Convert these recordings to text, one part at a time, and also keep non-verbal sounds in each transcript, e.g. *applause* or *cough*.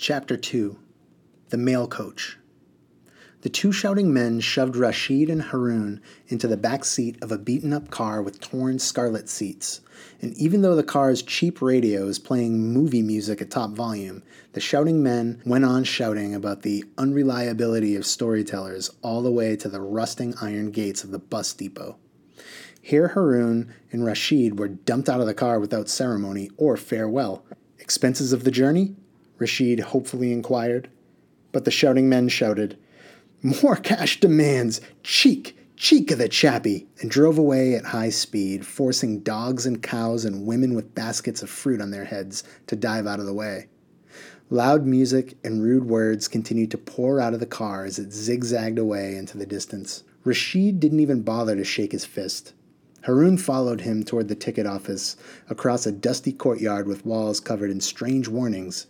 Chapter 2 The Mail Coach. The two shouting men shoved Rashid and Haroun into the back seat of a beaten up car with torn scarlet seats. And even though the car's cheap radio is playing movie music at top volume, the shouting men went on shouting about the unreliability of storytellers all the way to the rusting iron gates of the bus depot. Here, Haroun and Rashid were dumped out of the car without ceremony or farewell. Expenses of the journey? Rashid hopefully inquired. But the shouting men shouted, More cash demands! Cheek! Cheek of the chappie! and drove away at high speed, forcing dogs and cows and women with baskets of fruit on their heads to dive out of the way. Loud music and rude words continued to pour out of the car as it zigzagged away into the distance. Rashid didn't even bother to shake his fist. Haroun followed him toward the ticket office, across a dusty courtyard with walls covered in strange warnings.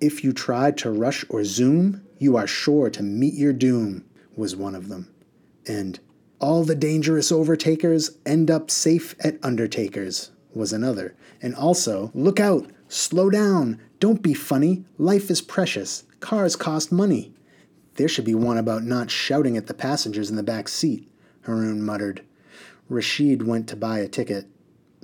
If you try to rush or zoom, you are sure to meet your doom, was one of them. And all the dangerous overtakers end up safe at undertakers, was another. And also, look out, slow down, don't be funny, life is precious, cars cost money. There should be one about not shouting at the passengers in the back seat, Haroun muttered. Rashid went to buy a ticket.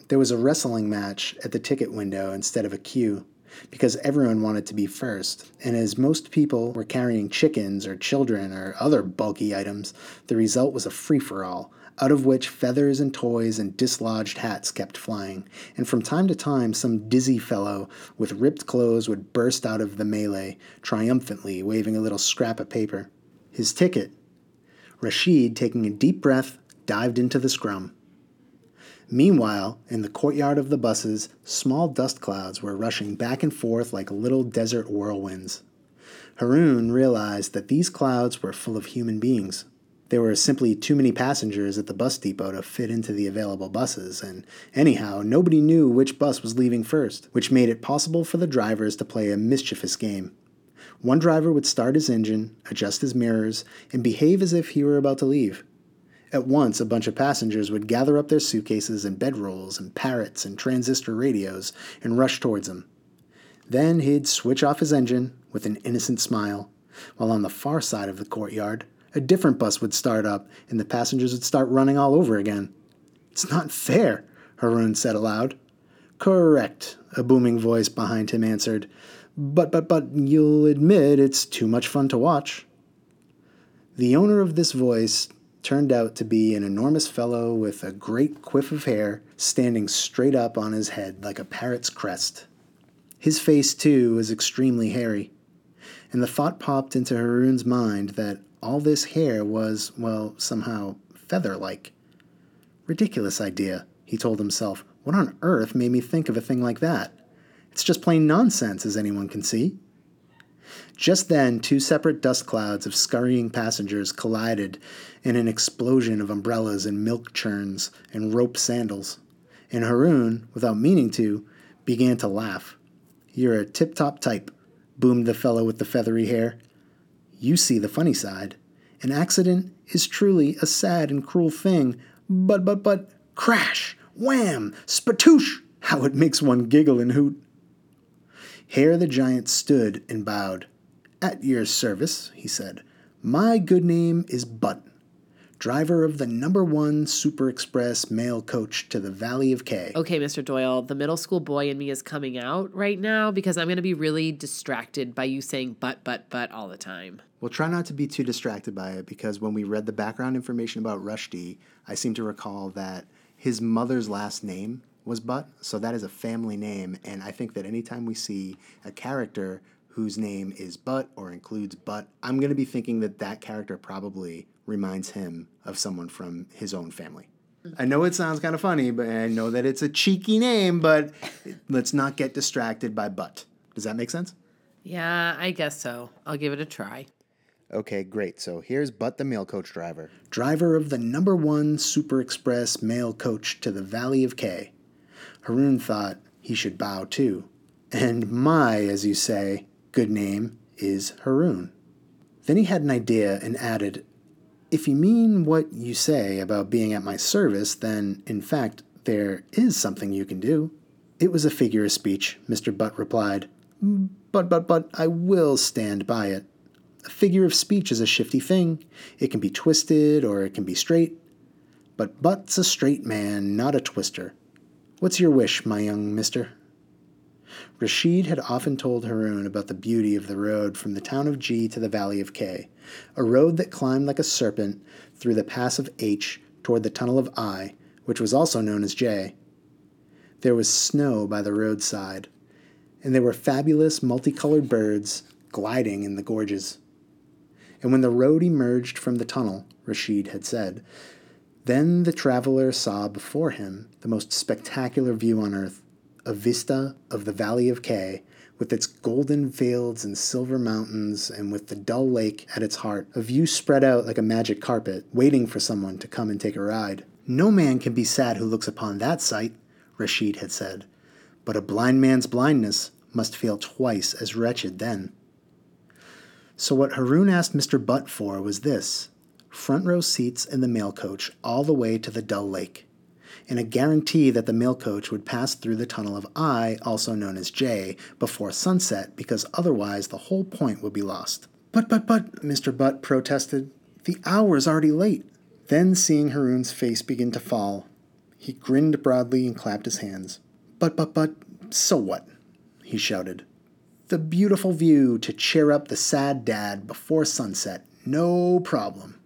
There was a wrestling match at the ticket window instead of a queue, because everyone wanted to be first, and as most people were carrying chickens or children or other bulky items, the result was a free for all, out of which feathers and toys and dislodged hats kept flying, and from time to time some dizzy fellow with ripped clothes would burst out of the melee, triumphantly waving a little scrap of paper. His ticket. Rashid, taking a deep breath, dived into the scrum. Meanwhile, in the courtyard of the buses, small dust clouds were rushing back and forth like little desert whirlwinds. Haroun realized that these clouds were full of human beings. There were simply too many passengers at the bus depot to fit into the available buses, and anyhow, nobody knew which bus was leaving first, which made it possible for the drivers to play a mischievous game. One driver would start his engine, adjust his mirrors, and behave as if he were about to leave. At once, a bunch of passengers would gather up their suitcases and bedrolls and parrots and transistor radios and rush towards him. Then he'd switch off his engine with an innocent smile, while on the far side of the courtyard, a different bus would start up and the passengers would start running all over again. It's not fair, Haroun said aloud. Correct, a booming voice behind him answered. But, but, but, you'll admit it's too much fun to watch. The owner of this voice turned out to be an enormous fellow with a great quiff of hair standing straight up on his head like a parrot's crest. His face, too, was extremely hairy, and the thought popped into Haroun's mind that all this hair was, well, somehow feather like. Ridiculous idea, he told himself. What on earth made me think of a thing like that? It's just plain nonsense, as anyone can see. Just then, two separate dust clouds of scurrying passengers collided in an explosion of umbrellas and milk churns and rope sandals. And Haroun, without meaning to, began to laugh. You're a tip top type, boomed the fellow with the feathery hair. You see the funny side. An accident is truly a sad and cruel thing, but, but, but, crash, wham, spatoosh, how it makes one giggle and hoot. Hare the giant stood and bowed. At your service, he said. My good name is Butt, driver of the number one Super Express mail coach to the Valley of K. Okay, Mr. Doyle, the middle school boy in me is coming out right now because I'm going to be really distracted by you saying but, but, but all the time. Well, try not to be too distracted by it because when we read the background information about Rushdie, I seem to recall that his mother's last name was Butt, so that is a family name, and I think that anytime we see a character whose name is Butt or includes Butt, I'm going to be thinking that that character probably reminds him of someone from his own family. I know it sounds kind of funny, but I know that it's a cheeky name, but let's not get distracted by Butt. Does that make sense? Yeah, I guess so. I'll give it a try. Okay, great. So here's Butt the mail coach driver. Driver of the number one Super Express mail coach to the Valley of K. Haroun thought he should bow too. And my, as you say, good name is Haroun. Then he had an idea and added, If you mean what you say about being at my service, then, in fact, there is something you can do. It was a figure of speech, Mr. Butt replied. But, but, but, I will stand by it. A figure of speech is a shifty thing. It can be twisted or it can be straight. But Butt's a straight man, not a twister. What's your wish, my young mister? Rashid had often told Haroun about the beauty of the road from the town of G to the valley of K, a road that climbed like a serpent through the pass of H toward the tunnel of I, which was also known as J. There was snow by the roadside, and there were fabulous multicolored birds gliding in the gorges. And when the road emerged from the tunnel, Rashid had said, then the traveler saw before him the most spectacular view on earth a vista of the Valley of K, with its golden fields and silver mountains, and with the dull lake at its heart, a view spread out like a magic carpet, waiting for someone to come and take a ride. No man can be sad who looks upon that sight, Rashid had said, but a blind man's blindness must feel twice as wretched then. So, what Haroun asked Mr. Butt for was this front row seats in the mail coach all the way to the Dull Lake and a guarantee that the mail coach would pass through the tunnel of I, also known as J, before sunset, because otherwise the whole point would be lost. But, but, but, Mr. Butt protested, the hour is already late. Then, seeing Haroun's face begin to fall, he grinned broadly and clapped his hands. But, but, but, so what? he shouted. The beautiful view to cheer up the sad dad before sunset. No problem.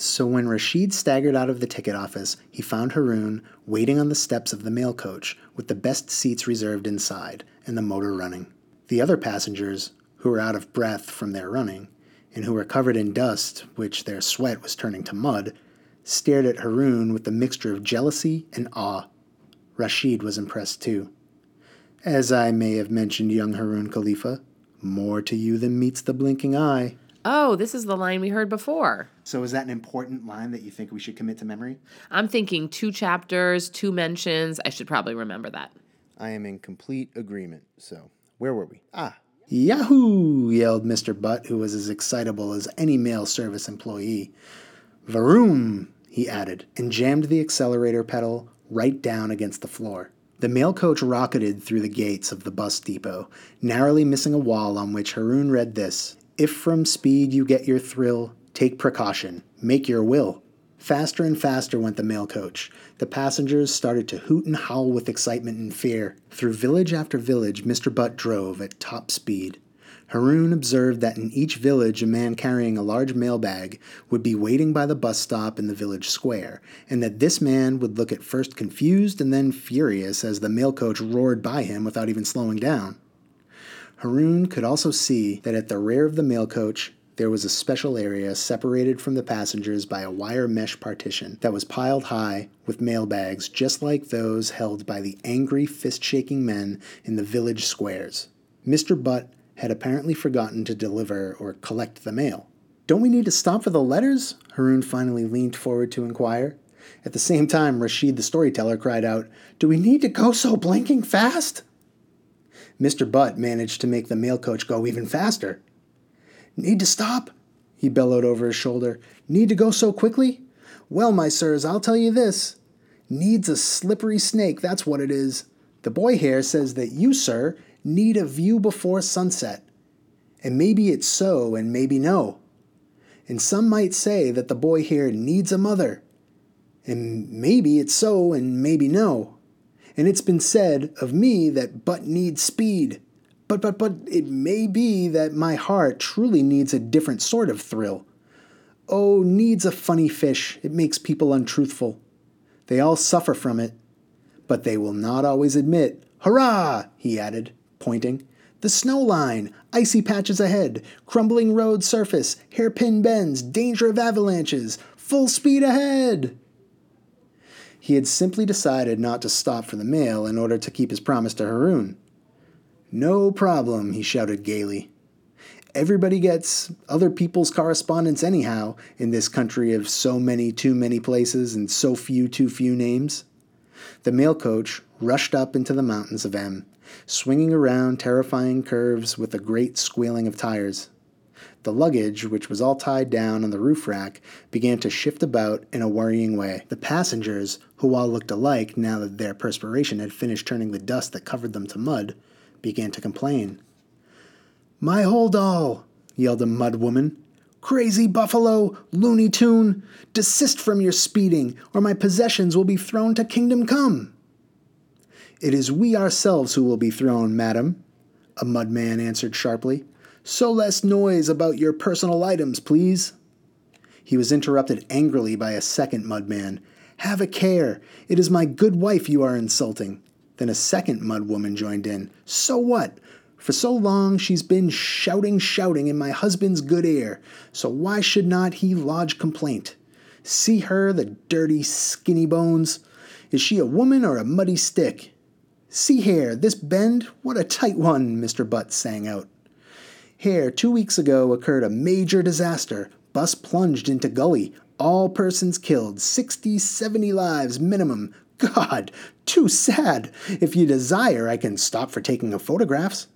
So when Rashid staggered out of the ticket office, he found Haroun waiting on the steps of the mail coach with the best seats reserved inside and the motor running. The other passengers, who were out of breath from their running and who were covered in dust, which their sweat was turning to mud, stared at Haroun with a mixture of jealousy and awe. Rashid was impressed too. As I may have mentioned, young Haroun Khalifa, more to you than meets the blinking eye. Oh, this is the line we heard before. So, is that an important line that you think we should commit to memory? I'm thinking two chapters, two mentions. I should probably remember that. I am in complete agreement. So, where were we? Ah. Yahoo! yelled Mr. Butt, who was as excitable as any mail service employee. Varoom! he added, and jammed the accelerator pedal right down against the floor. The mail coach rocketed through the gates of the bus depot, narrowly missing a wall on which Haroun read this if from speed you get your thrill, take precaution, make your will. Faster and faster went the mail coach. The passengers started to hoot and howl with excitement and fear. Through village after village, Mr. Butt drove at top speed. Haroun observed that in each village a man carrying a large mailbag would be waiting by the bus stop in the village square, and that this man would look at first confused and then furious as the mail coach roared by him without even slowing down. Haroun could also see that at the rear of the mail coach there was a special area separated from the passengers by a wire mesh partition that was piled high with mail bags just like those held by the angry fist shaking men in the village squares. Mr. Butt had apparently forgotten to deliver or collect the mail. Don't we need to stop for the letters? Haroun finally leaned forward to inquire. At the same time, Rashid the storyteller cried out, Do we need to go so blinking fast? Mr. Butt managed to make the mail coach go even faster. Need to stop? He bellowed over his shoulder. Need to go so quickly? Well, my sirs, I'll tell you this. Needs a slippery snake, that's what it is. The boy here says that you, sir, need a view before sunset. And maybe it's so, and maybe no. And some might say that the boy here needs a mother. And maybe it's so, and maybe no and it's been said of me that but needs speed. But, but, but it may be that my heart truly needs a different sort of thrill. Oh, needs a funny fish. It makes people untruthful. They all suffer from it. But they will not always admit. Hurrah! he added, pointing. The snow line, icy patches ahead, crumbling road surface, hairpin bends, danger of avalanches, full speed ahead! He had simply decided not to stop for the mail in order to keep his promise to Haroun. No problem, he shouted gaily. Everybody gets other people's correspondence anyhow in this country of so many too many places and so few too few names. The mail coach rushed up into the mountains of M, swinging around terrifying curves with a great squealing of tires. The luggage, which was all tied down on the roof rack, began to shift about in a worrying way. The passengers, who all looked alike now that their perspiration had finished turning the dust that covered them to mud, began to complain. My hold all, yelled a mud woman. Crazy buffalo, Looney Tune, desist from your speeding, or my possessions will be thrown to kingdom come. It is we ourselves who will be thrown, madam, a mudman answered sharply. So less noise about your personal items, please. He was interrupted angrily by a second mudman. Have a care. It is my good wife you are insulting. Then a second mudwoman joined in. So what? For so long she's been shouting, shouting in my husband's good ear, so why should not he lodge complaint? See her, the dirty, skinny bones. Is she a woman or a muddy stick? See here, this bend, what a tight one, Mr. Butt sang out. Here, two weeks ago occurred a major disaster. Bus plunged into gully. All persons killed, 60, 70 lives minimum. God, too sad. If you desire, I can stop for taking of photographs.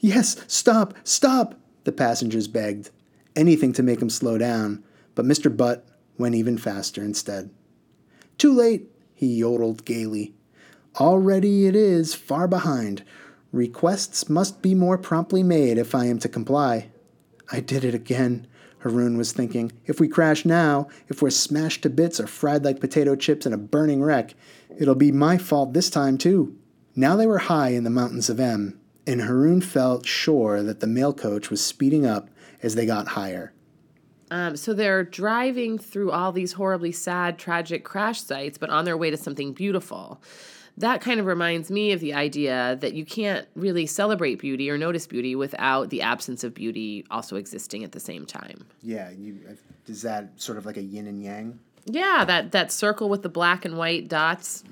Yes, stop, stop, the passengers begged. Anything to make him slow down, but Mr. Butt went even faster instead. Too late, he yodeled gaily. Already it is far behind. Requests must be more promptly made if I am to comply. I did it again, Haroun was thinking. If we crash now, if we're smashed to bits or fried like potato chips in a burning wreck, it'll be my fault this time, too. Now they were high in the mountains of M, and Haroun felt sure that the mail coach was speeding up as they got higher. Um, so they're driving through all these horribly sad, tragic crash sites, but on their way to something beautiful. That kind of reminds me of the idea that you can't really celebrate beauty or notice beauty without the absence of beauty also existing at the same time. Yeah, you, is that sort of like a yin and yang? Yeah, that that circle with the black and white dots.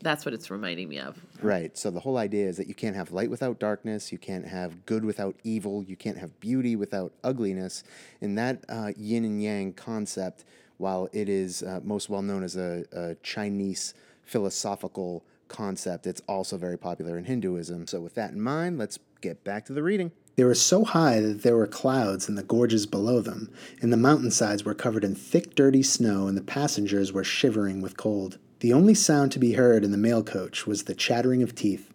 That's what it's reminding me of. Right. So the whole idea is that you can't have light without darkness. You can't have good without evil. You can't have beauty without ugliness. And that uh, yin and yang concept, while it is uh, most well known as a, a Chinese philosophical concept, it's also very popular in Hinduism. So with that in mind, let's get back to the reading. They were so high that there were clouds in the gorges below them, and the mountainsides were covered in thick, dirty snow, and the passengers were shivering with cold. The only sound to be heard in the mail coach was the chattering of teeth.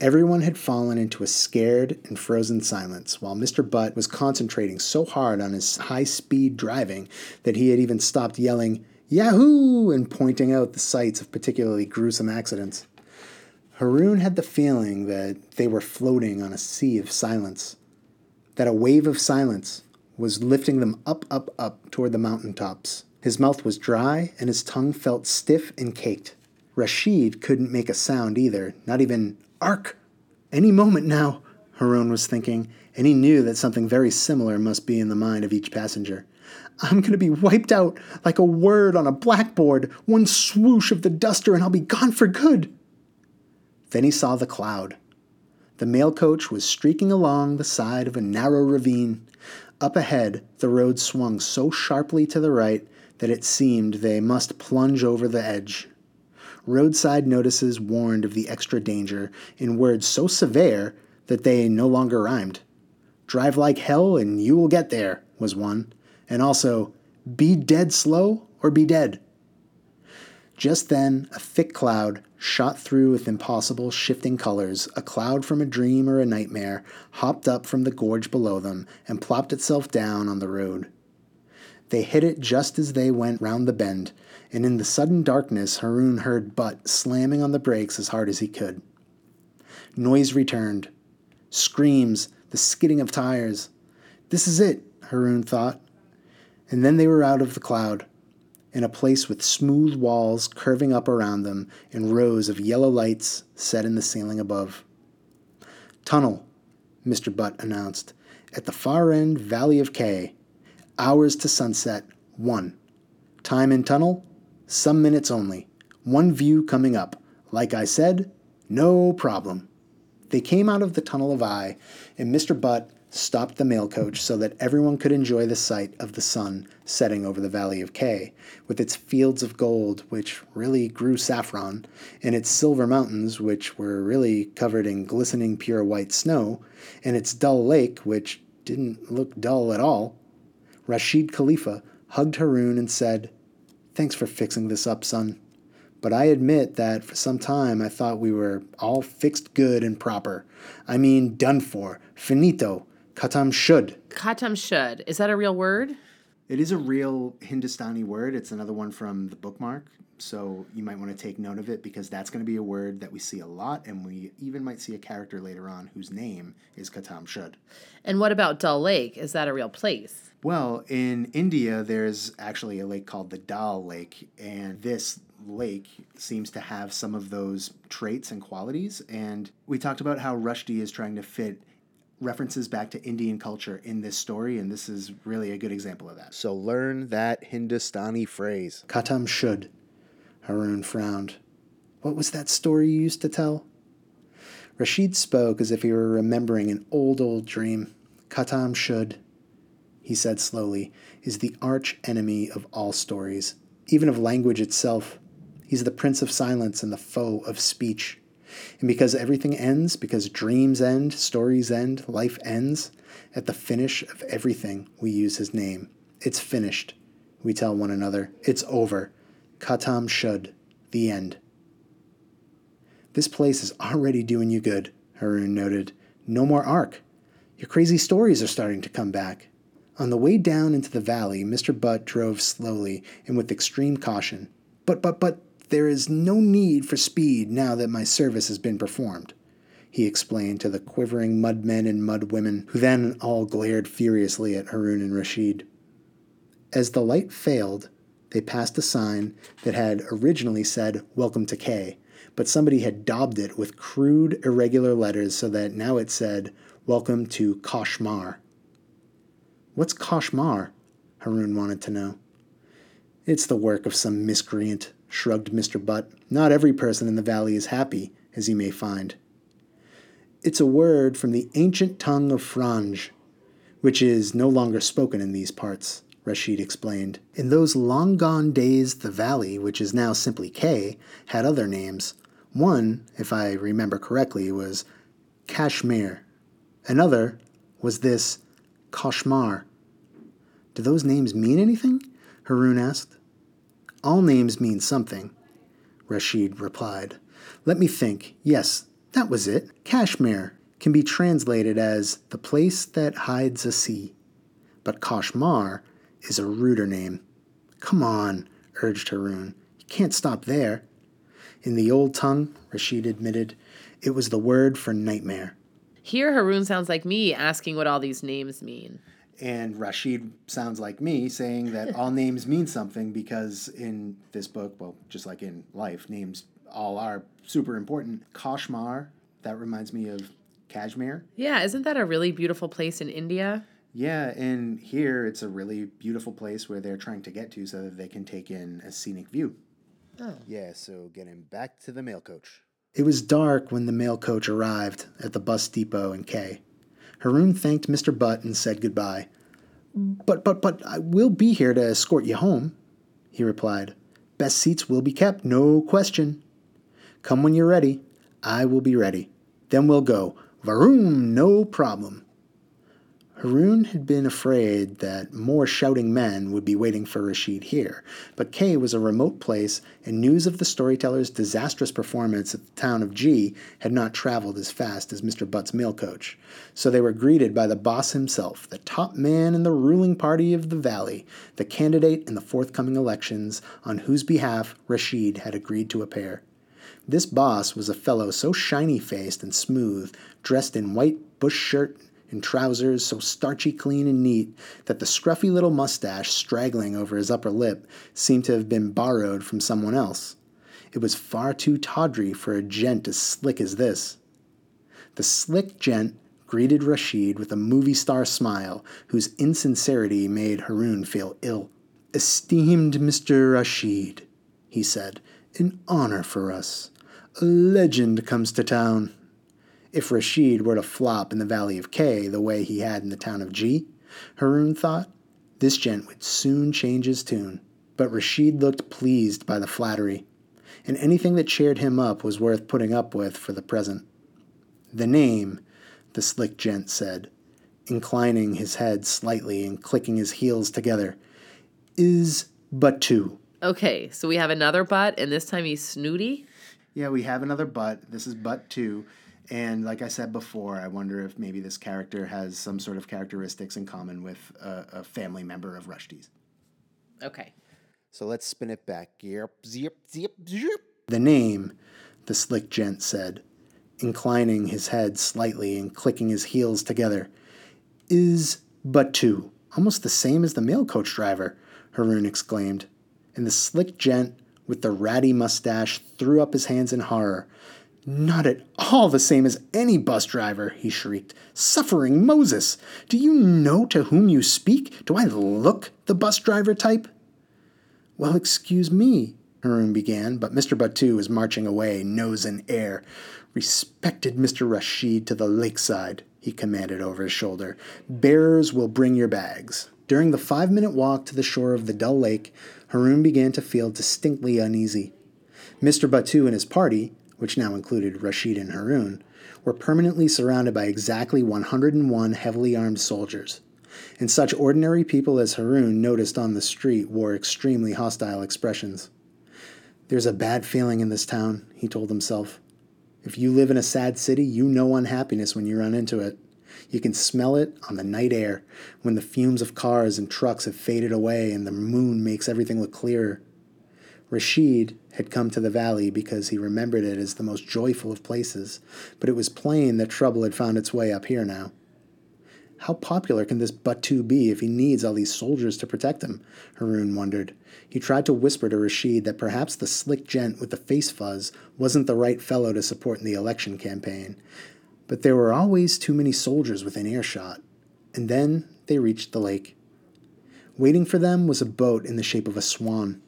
Everyone had fallen into a scared and frozen silence, while Mr. Butt was concentrating so hard on his high speed driving that he had even stopped yelling, Yahoo! and pointing out the sites of particularly gruesome accidents. Haroun had the feeling that they were floating on a sea of silence, that a wave of silence was lifting them up, up, up toward the mountain tops. His mouth was dry and his tongue felt stiff and caked. Rashid couldn't make a sound either, not even ark. Any moment now, Haroun was thinking, and he knew that something very similar must be in the mind of each passenger. I'm going to be wiped out like a word on a blackboard, one swoosh of the duster, and I'll be gone for good. Then he saw the cloud. The mail coach was streaking along the side of a narrow ravine. Up ahead, the road swung so sharply to the right that it seemed they must plunge over the edge. Roadside notices warned of the extra danger in words so severe that they no longer rhymed. Drive like hell and you will get there, was one, and also, be dead slow or be dead. Just then, a thick cloud shot through with impossible shifting colors, a cloud from a dream or a nightmare, hopped up from the gorge below them and plopped itself down on the road. They hit it just as they went round the bend, and in the sudden darkness Haroun heard Butt slamming on the brakes as hard as he could. Noise returned. Screams, the skidding of tires. This is it, Haroun thought. And then they were out of the cloud, in a place with smooth walls curving up around them and rows of yellow lights set in the ceiling above. Tunnel, Mr. Butt announced. At the far end, Valley of K. Hours to sunset, 1. Time in tunnel, some minutes only. One view coming up. Like I said, no problem. They came out of the tunnel of I, and Mr. Butt stopped the mail coach so that everyone could enjoy the sight of the sun setting over the Valley of K, with its fields of gold, which really grew saffron, and its silver mountains, which were really covered in glistening pure white snow, and its dull lake, which didn't look dull at all. Rashid Khalifa hugged Haroun and said, Thanks for fixing this up, son. But I admit that for some time I thought we were all fixed good and proper. I mean, done for, finito. Khattam-Shud. Katam should. Is that a real word? It is a real Hindustani word. It's another one from the bookmark. So you might want to take note of it because that's going to be a word that we see a lot, and we even might see a character later on whose name is Khattam-Shud. And what about Dal Lake? Is that a real place? Well, in India, there's actually a lake called the Dal Lake, and this lake seems to have some of those traits and qualities. And we talked about how Rushdie is trying to fit references back to Indian culture in this story, and this is really a good example of that. So learn that Hindustani phrase. Katam should. Haroun frowned. What was that story you used to tell? Rashid spoke as if he were remembering an old, old dream. Khattam-Shud, he said slowly, is the arch enemy of all stories, even of language itself. He's the prince of silence and the foe of speech. And because everything ends, because dreams end, stories end, life ends, at the finish of everything, we use his name. It's finished, we tell one another. It's over. Khattam-Shud. The end. This place is already doing you good, Haroun noted. No more arc. Your crazy stories are starting to come back. On the way down into the valley, Mr. Butt drove slowly and with extreme caution. But, but, but, there is no need for speed now that my service has been performed, he explained to the quivering mudmen and mudwomen, who then all glared furiously at Haroun and Rashid. As the light failed, they passed a sign that had originally said, Welcome to K, but somebody had daubed it with crude, irregular letters so that now it said, Welcome to Kashmar. What's Kashmar? Haroun wanted to know. It's the work of some miscreant, shrugged Mr. Butt. Not every person in the valley is happy, as you may find. It's a word from the ancient tongue of Franj, which is no longer spoken in these parts, Rashid explained. In those long gone days, the valley, which is now simply K, had other names. One, if I remember correctly, was Kashmir. Another was this Kashmar. Do those names mean anything? Haroun asked. All names mean something, Rashid replied. Let me think. Yes, that was it. Kashmir can be translated as the place that hides a sea. But Kashmar is a ruder name. Come on, urged Haroun. You can't stop there. In the old tongue, Rashid admitted, it was the word for nightmare. Here, Haroun sounds like me asking what all these names mean. And Rashid sounds like me saying that *laughs* all names mean something because in this book, well, just like in life, names all are super important. Kashmar, that reminds me of Kashmir. Yeah, isn't that a really beautiful place in India? Yeah, and here it's a really beautiful place where they're trying to get to so that they can take in a scenic view. Oh. Yeah, so getting back to the mail coach. It was dark when the mail coach arrived at the bus depot in K. Haroun thanked Mr. Butt and said goodbye. But, but, but, I will be here to escort you home, he replied. Best seats will be kept, no question. Come when you're ready. I will be ready. Then we'll go. Varoom, no problem. Haroun had been afraid that more shouting men would be waiting for Rashid here, but K was a remote place, and news of the storyteller's disastrous performance at the town of G had not traveled as fast as Mr. Butt's mail coach. So they were greeted by the boss himself, the top man in the ruling party of the valley, the candidate in the forthcoming elections on whose behalf Rashid had agreed to appear. This boss was a fellow so shiny faced and smooth, dressed in white bush shirt in trousers so starchy clean and neat that the scruffy little mustache straggling over his upper lip seemed to have been borrowed from someone else. It was far too tawdry for a gent as slick as this. The slick gent greeted Rashid with a movie star smile whose insincerity made Haroun feel ill. Esteemed Mr. Rashid, he said, an honor for us. A legend comes to town. If Rashid were to flop in the Valley of K the way he had in the town of G, Haroun thought, this gent would soon change his tune. But Rashid looked pleased by the flattery, and anything that cheered him up was worth putting up with for the present. The name, the slick gent said, inclining his head slightly and clicking his heels together, is but two. Okay, so we have another butt, and this time he's snooty? Yeah, we have another butt. This is butt two. And like I said before, I wonder if maybe this character has some sort of characteristics in common with a, a family member of Rushdie's. Okay. So let's spin it back. Yep, zip, zip, zip. The name, the slick gent said, inclining his head slightly and clicking his heels together, is Buttoo, almost the same as the mail coach driver, Haroun exclaimed. And the slick gent with the ratty mustache threw up his hands in horror. Not at all the same as any bus driver, he shrieked. Suffering Moses! Do you know to whom you speak? Do I look the bus driver type? Well, excuse me, Haroun began, but Mr. Buttoo was marching away, nose in air. Respected Mr. Rashid to the lakeside, he commanded over his shoulder. Bearers will bring your bags. During the five minute walk to the shore of the dull lake, Haroun began to feel distinctly uneasy. Mr. Buttoo and his party, which now included Rashid and Haroun, were permanently surrounded by exactly 101 heavily armed soldiers. And such ordinary people as Haroon noticed on the street wore extremely hostile expressions. There's a bad feeling in this town, he told himself. If you live in a sad city, you know unhappiness when you run into it. You can smell it on the night air when the fumes of cars and trucks have faded away and the moon makes everything look clearer. Rashid had come to the valley because he remembered it as the most joyful of places, but it was plain that trouble had found its way up here now. How popular can this Buttoo be if he needs all these soldiers to protect him? Haroun wondered. He tried to whisper to Rashid that perhaps the slick gent with the face fuzz wasn't the right fellow to support in the election campaign. But there were always too many soldiers within earshot. And then they reached the lake. Waiting for them was a boat in the shape of a swan.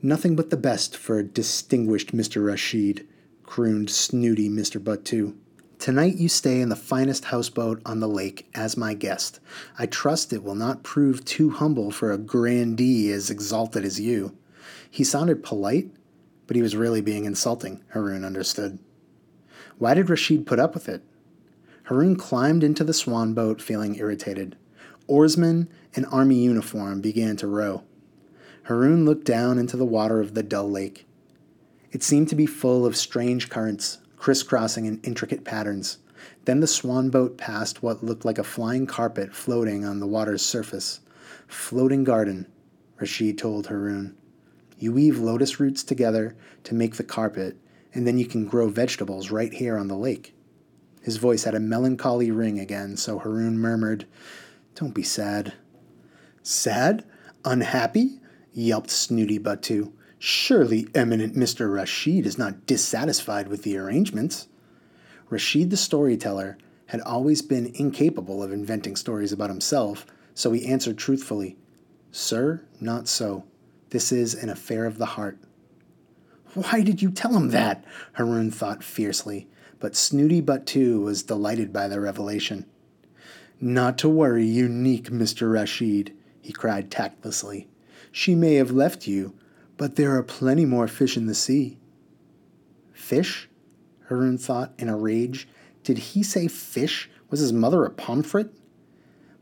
Nothing but the best for distinguished Mr. Rashid, crooned snooty Mr. Buttoo. Tonight you stay in the finest houseboat on the lake as my guest. I trust it will not prove too humble for a grandee as exalted as you. He sounded polite, but he was really being insulting, Haroun understood. Why did Rashid put up with it? Haroun climbed into the swan boat feeling irritated. Oarsmen in army uniform began to row. Haroun looked down into the water of the dull lake. It seemed to be full of strange currents, crisscrossing in intricate patterns. Then the swan boat passed what looked like a flying carpet floating on the water's surface. Floating garden, Rashid told Haroun. You weave lotus roots together to make the carpet, and then you can grow vegetables right here on the lake. His voice had a melancholy ring again, so Haroun murmured, Don't be sad. Sad? Unhappy? Yelped Snooty Buttoo. Surely eminent Mr. Rashid is not dissatisfied with the arrangements. Rashid the storyteller had always been incapable of inventing stories about himself, so he answered truthfully, Sir, not so. This is an affair of the heart. Why did you tell him that? Haroun thought fiercely, but Snooty Buttoo was delighted by the revelation. Not to worry, unique Mr. Rashid, he cried tactlessly. She may have left you, but there are plenty more fish in the sea. Fish? Haroun thought in a rage. Did he say fish? Was his mother a pomfret?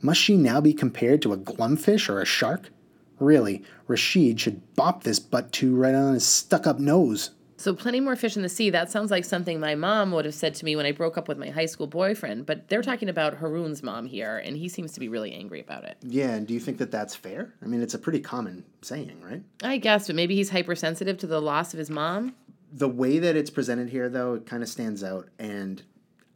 Must she now be compared to a glumfish or a shark? Really, Rashid should bop this Buttoo right on his stuck up nose. So, plenty more fish in the sea. That sounds like something my mom would have said to me when I broke up with my high school boyfriend. But they're talking about Haroun's mom here, and he seems to be really angry about it. Yeah, and do you think that that's fair? I mean, it's a pretty common saying, right? I guess, but maybe he's hypersensitive to the loss of his mom. The way that it's presented here, though, it kind of stands out, and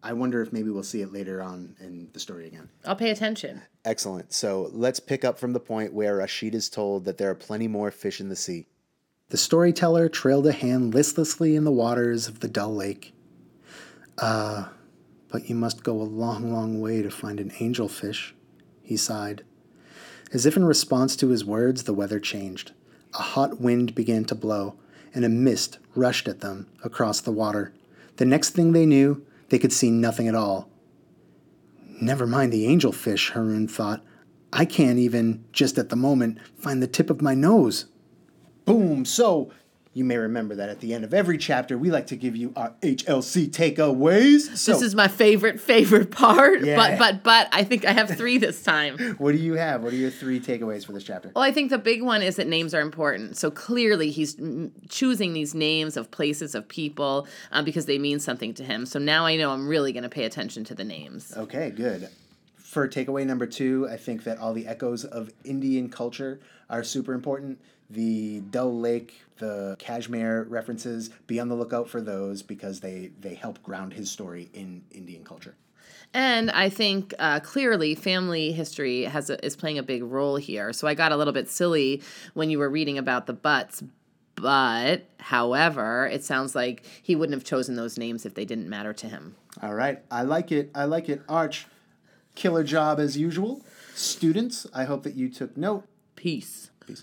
I wonder if maybe we'll see it later on in the story again. I'll pay attention. Excellent. So let's pick up from the point where Rashid is told that there are plenty more fish in the sea. The storyteller trailed a hand listlessly in the waters of the dull lake. Ah, uh, but you must go a long, long way to find an angelfish, he sighed. As if in response to his words, the weather changed. A hot wind began to blow, and a mist rushed at them across the water. The next thing they knew, they could see nothing at all. Never mind the angelfish, Haroun thought. I can't even, just at the moment, find the tip of my nose. Boom! So, You may remember that at the end of every chapter, we like to give you our HLC takeaways. So, This is my favorite favorite part. Yeah. But but but I think I have three this time. *laughs* what do you have? What are your three takeaways for this chapter? Well, I think the big one is that names are important. So clearly, he's choosing these names of places, of people, um, because they mean something to him. So now I know I'm really going to pay attention to the names. Okay, good. For takeaway number two, I think that all the echoes of Indian culture are super important. The Dull Lake, the Kashmir references, be on the lookout for those because they, they help ground his story in Indian culture. And I think uh, clearly family history has a, is playing a big role here. So I got a little bit silly when you were reading about the butts. But, however, it sounds like he wouldn't have chosen those names if they didn't matter to him. All right, I like it. I like it. Arch, killer job as usual. Students, I hope that you took note. Peace. Peace.